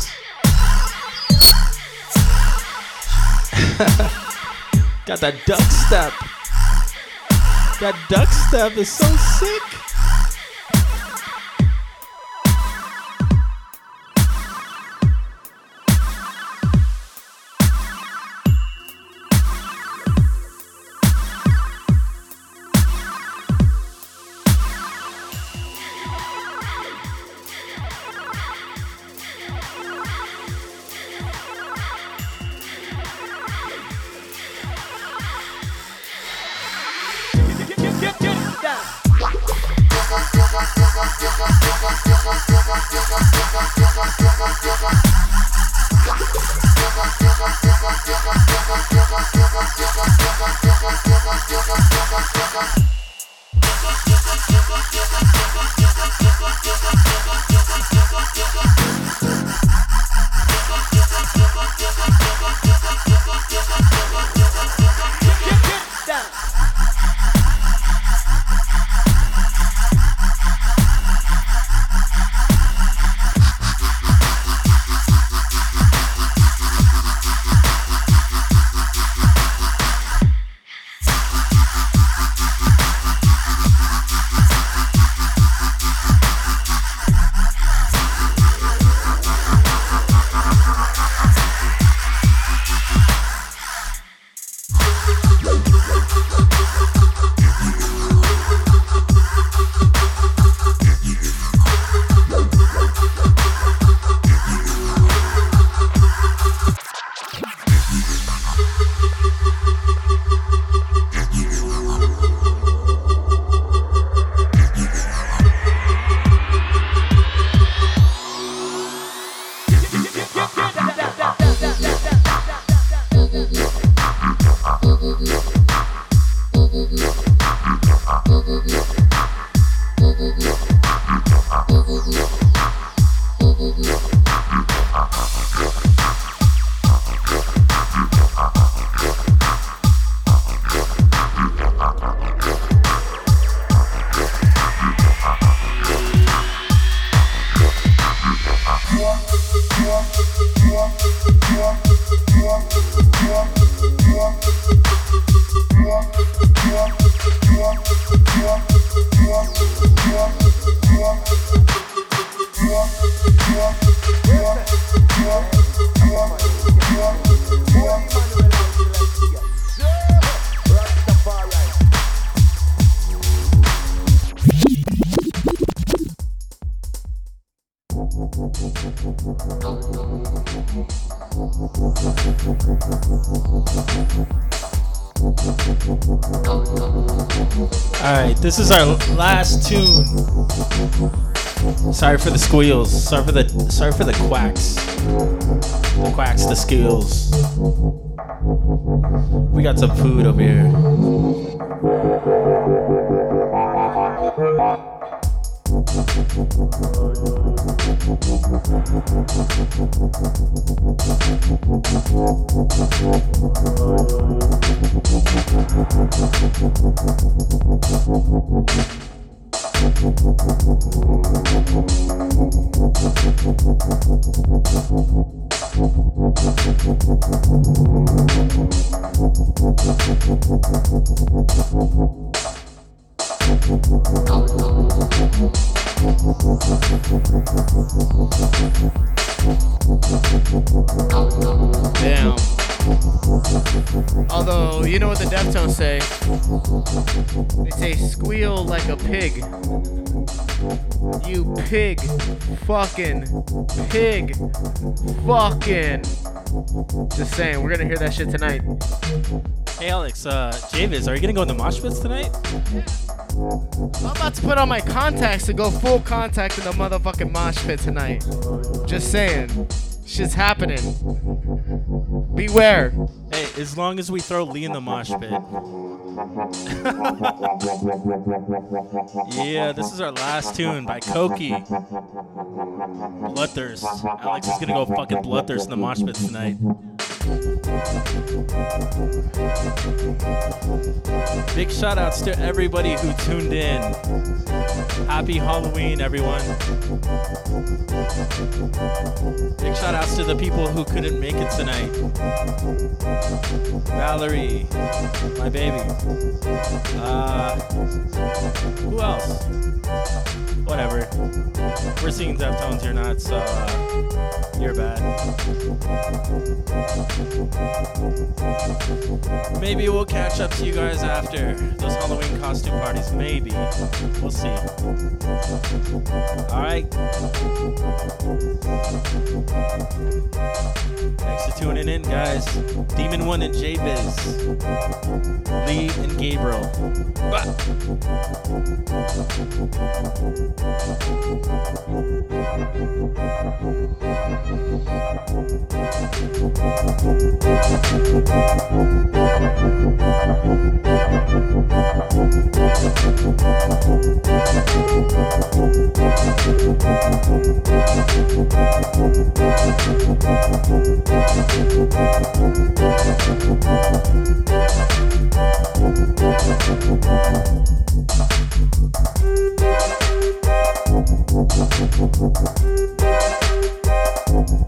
this is our last tune. Sorry for the squeals. Sorry for the sorry for the quacks. The quacks, the squeals. We got some food over here. Fucking pig. Fucking. Just saying, we're gonna hear that shit tonight. Hey Alex, uh, Javis, are you gonna go in the mosh pits tonight? I'm about to put on my contacts to go full contact in the motherfucking mosh pit tonight. Just saying. Shit's happening. Beware. Hey, as long as we throw Lee in the mosh pit. (laughs) yeah, this is our last tune by Koki. Bloodthirst. Alex is gonna go fucking bloodthirst in the mosh pits tonight. Big shout outs to everybody who tuned in. Happy Halloween, everyone. Big shout outs to the people who couldn't make it tonight. Valerie, my baby. Uh, who else? Whatever. We're singing Deftones, you're not, so uh, you're bad. Maybe we'll catch up to you guys after those Halloween costume parties. Maybe. We'll see. Alright. Thanks for tuning in, guys. DMN1 and JVIZ. Lee and Gabriel. Thank you.